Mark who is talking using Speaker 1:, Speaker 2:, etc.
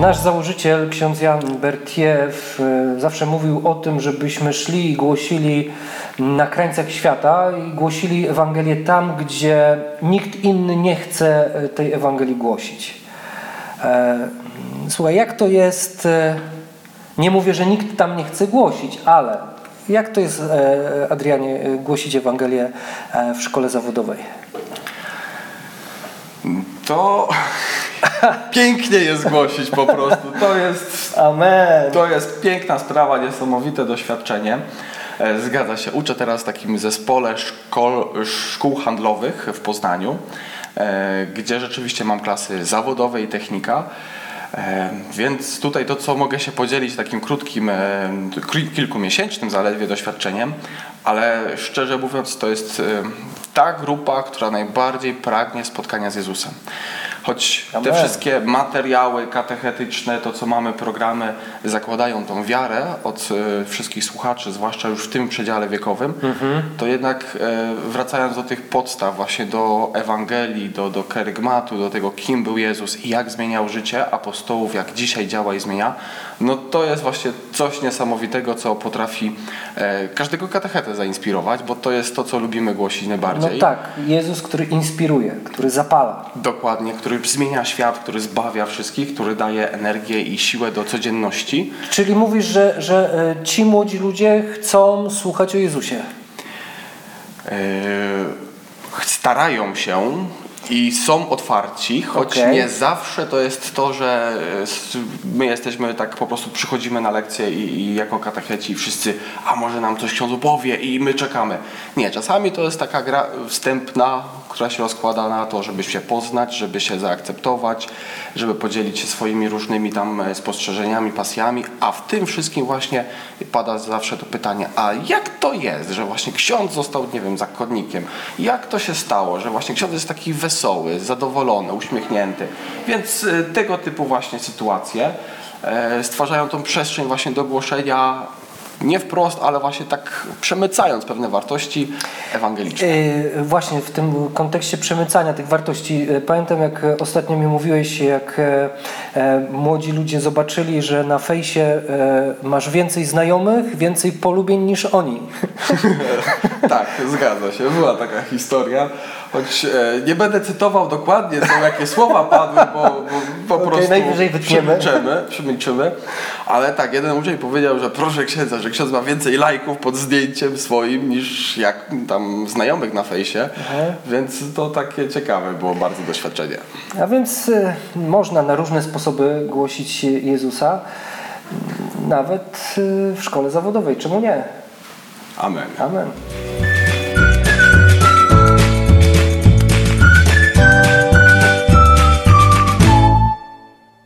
Speaker 1: Nasz założyciel, ksiądz Jan Bertiew, e, zawsze mówił o tym, żebyśmy szli i głosili na krańcach świata i głosili Ewangelię tam, gdzie nikt inny nie chce e, tej Ewangelii głosić. E, słuchaj, jak to jest, nie mówię, że nikt tam nie chce głosić, ale jak to jest, Adrianie, głosić Ewangelię w szkole zawodowej?
Speaker 2: To pięknie jest głosić po prostu. To jest,
Speaker 1: Amen.
Speaker 2: to jest piękna sprawa, niesamowite doświadczenie. E, zgadza się. Uczę teraz w takim zespole szkol, szkół handlowych w Poznaniu, e, gdzie rzeczywiście mam klasy zawodowe i technika. E, więc tutaj to, co mogę się podzielić takim krótkim, kilkumiesięcznym zaledwie doświadczeniem, ale szczerze mówiąc, to jest ta grupa, która najbardziej pragnie spotkania z Jezusem. Choć te wszystkie materiały katechetyczne, to co mamy, programy, zakładają tą wiarę od e, wszystkich słuchaczy, zwłaszcza już w tym przedziale wiekowym, mhm. to jednak e, wracając do tych podstaw, właśnie do Ewangelii, do, do kerygmatu, do tego, kim był Jezus i jak zmieniał życie apostołów, jak dzisiaj działa i zmienia, no to jest właśnie coś niesamowitego, co potrafi e, każdego katechetę zainspirować, bo to jest to, co lubimy głosić najbardziej.
Speaker 1: No tak, Jezus, który inspiruje, który zapala.
Speaker 2: Dokładnie, który zmienia świat, który zbawia wszystkich, który daje energię i siłę do codzienności.
Speaker 1: Czyli mówisz, że, że e, ci młodzi ludzie chcą słuchać o Jezusie?
Speaker 2: Yy, starają się i są otwarci, choć okay. nie zawsze to jest to, że my jesteśmy tak po prostu przychodzimy na lekcję i, i, jako katecheci wszyscy, a może nam coś ksiądz powie i my czekamy. Nie, czasami to jest taka gra wstępna, która się rozkłada na to, żeby się poznać, żeby się zaakceptować, żeby podzielić się swoimi różnymi tam e, spostrzeżeniami, pasjami, a w tym wszystkim właśnie pada zawsze to pytanie, a jak to jest, że właśnie ksiądz został, nie wiem, zakonnikiem? Jak to się stało, że właśnie ksiądz jest taki wesoły, zadowolony, uśmiechnięty? Więc e, tego typu właśnie sytuacje e, stwarzają tą przestrzeń właśnie do głoszenia nie wprost, ale właśnie tak przemycając pewne wartości ewangeliczne.
Speaker 1: Yy, właśnie w tym kontekście przemycania tych wartości, e, pamiętam jak ostatnio mi mówiłeś, jak e, e, młodzi ludzie zobaczyli, że na fejsie e, masz więcej znajomych, więcej polubień niż oni.
Speaker 2: tak, zgadza się. Była taka historia. Choć e, nie będę cytował dokładnie, co jakie słowa padły, bo, bo prostu
Speaker 1: najwyżej
Speaker 2: przemilczymy, przemilczymy. Ale tak, jeden uczeń powiedział, że proszę księdza, że ksiądz ma więcej lajków pod zdjęciem swoim niż jak tam znajomych na fejsie. Mhm. Więc to takie ciekawe było bardzo doświadczenie.
Speaker 1: A więc y, można na różne sposoby głosić Jezusa, nawet y, w szkole zawodowej. Czemu nie?
Speaker 2: Amen.
Speaker 1: Amen.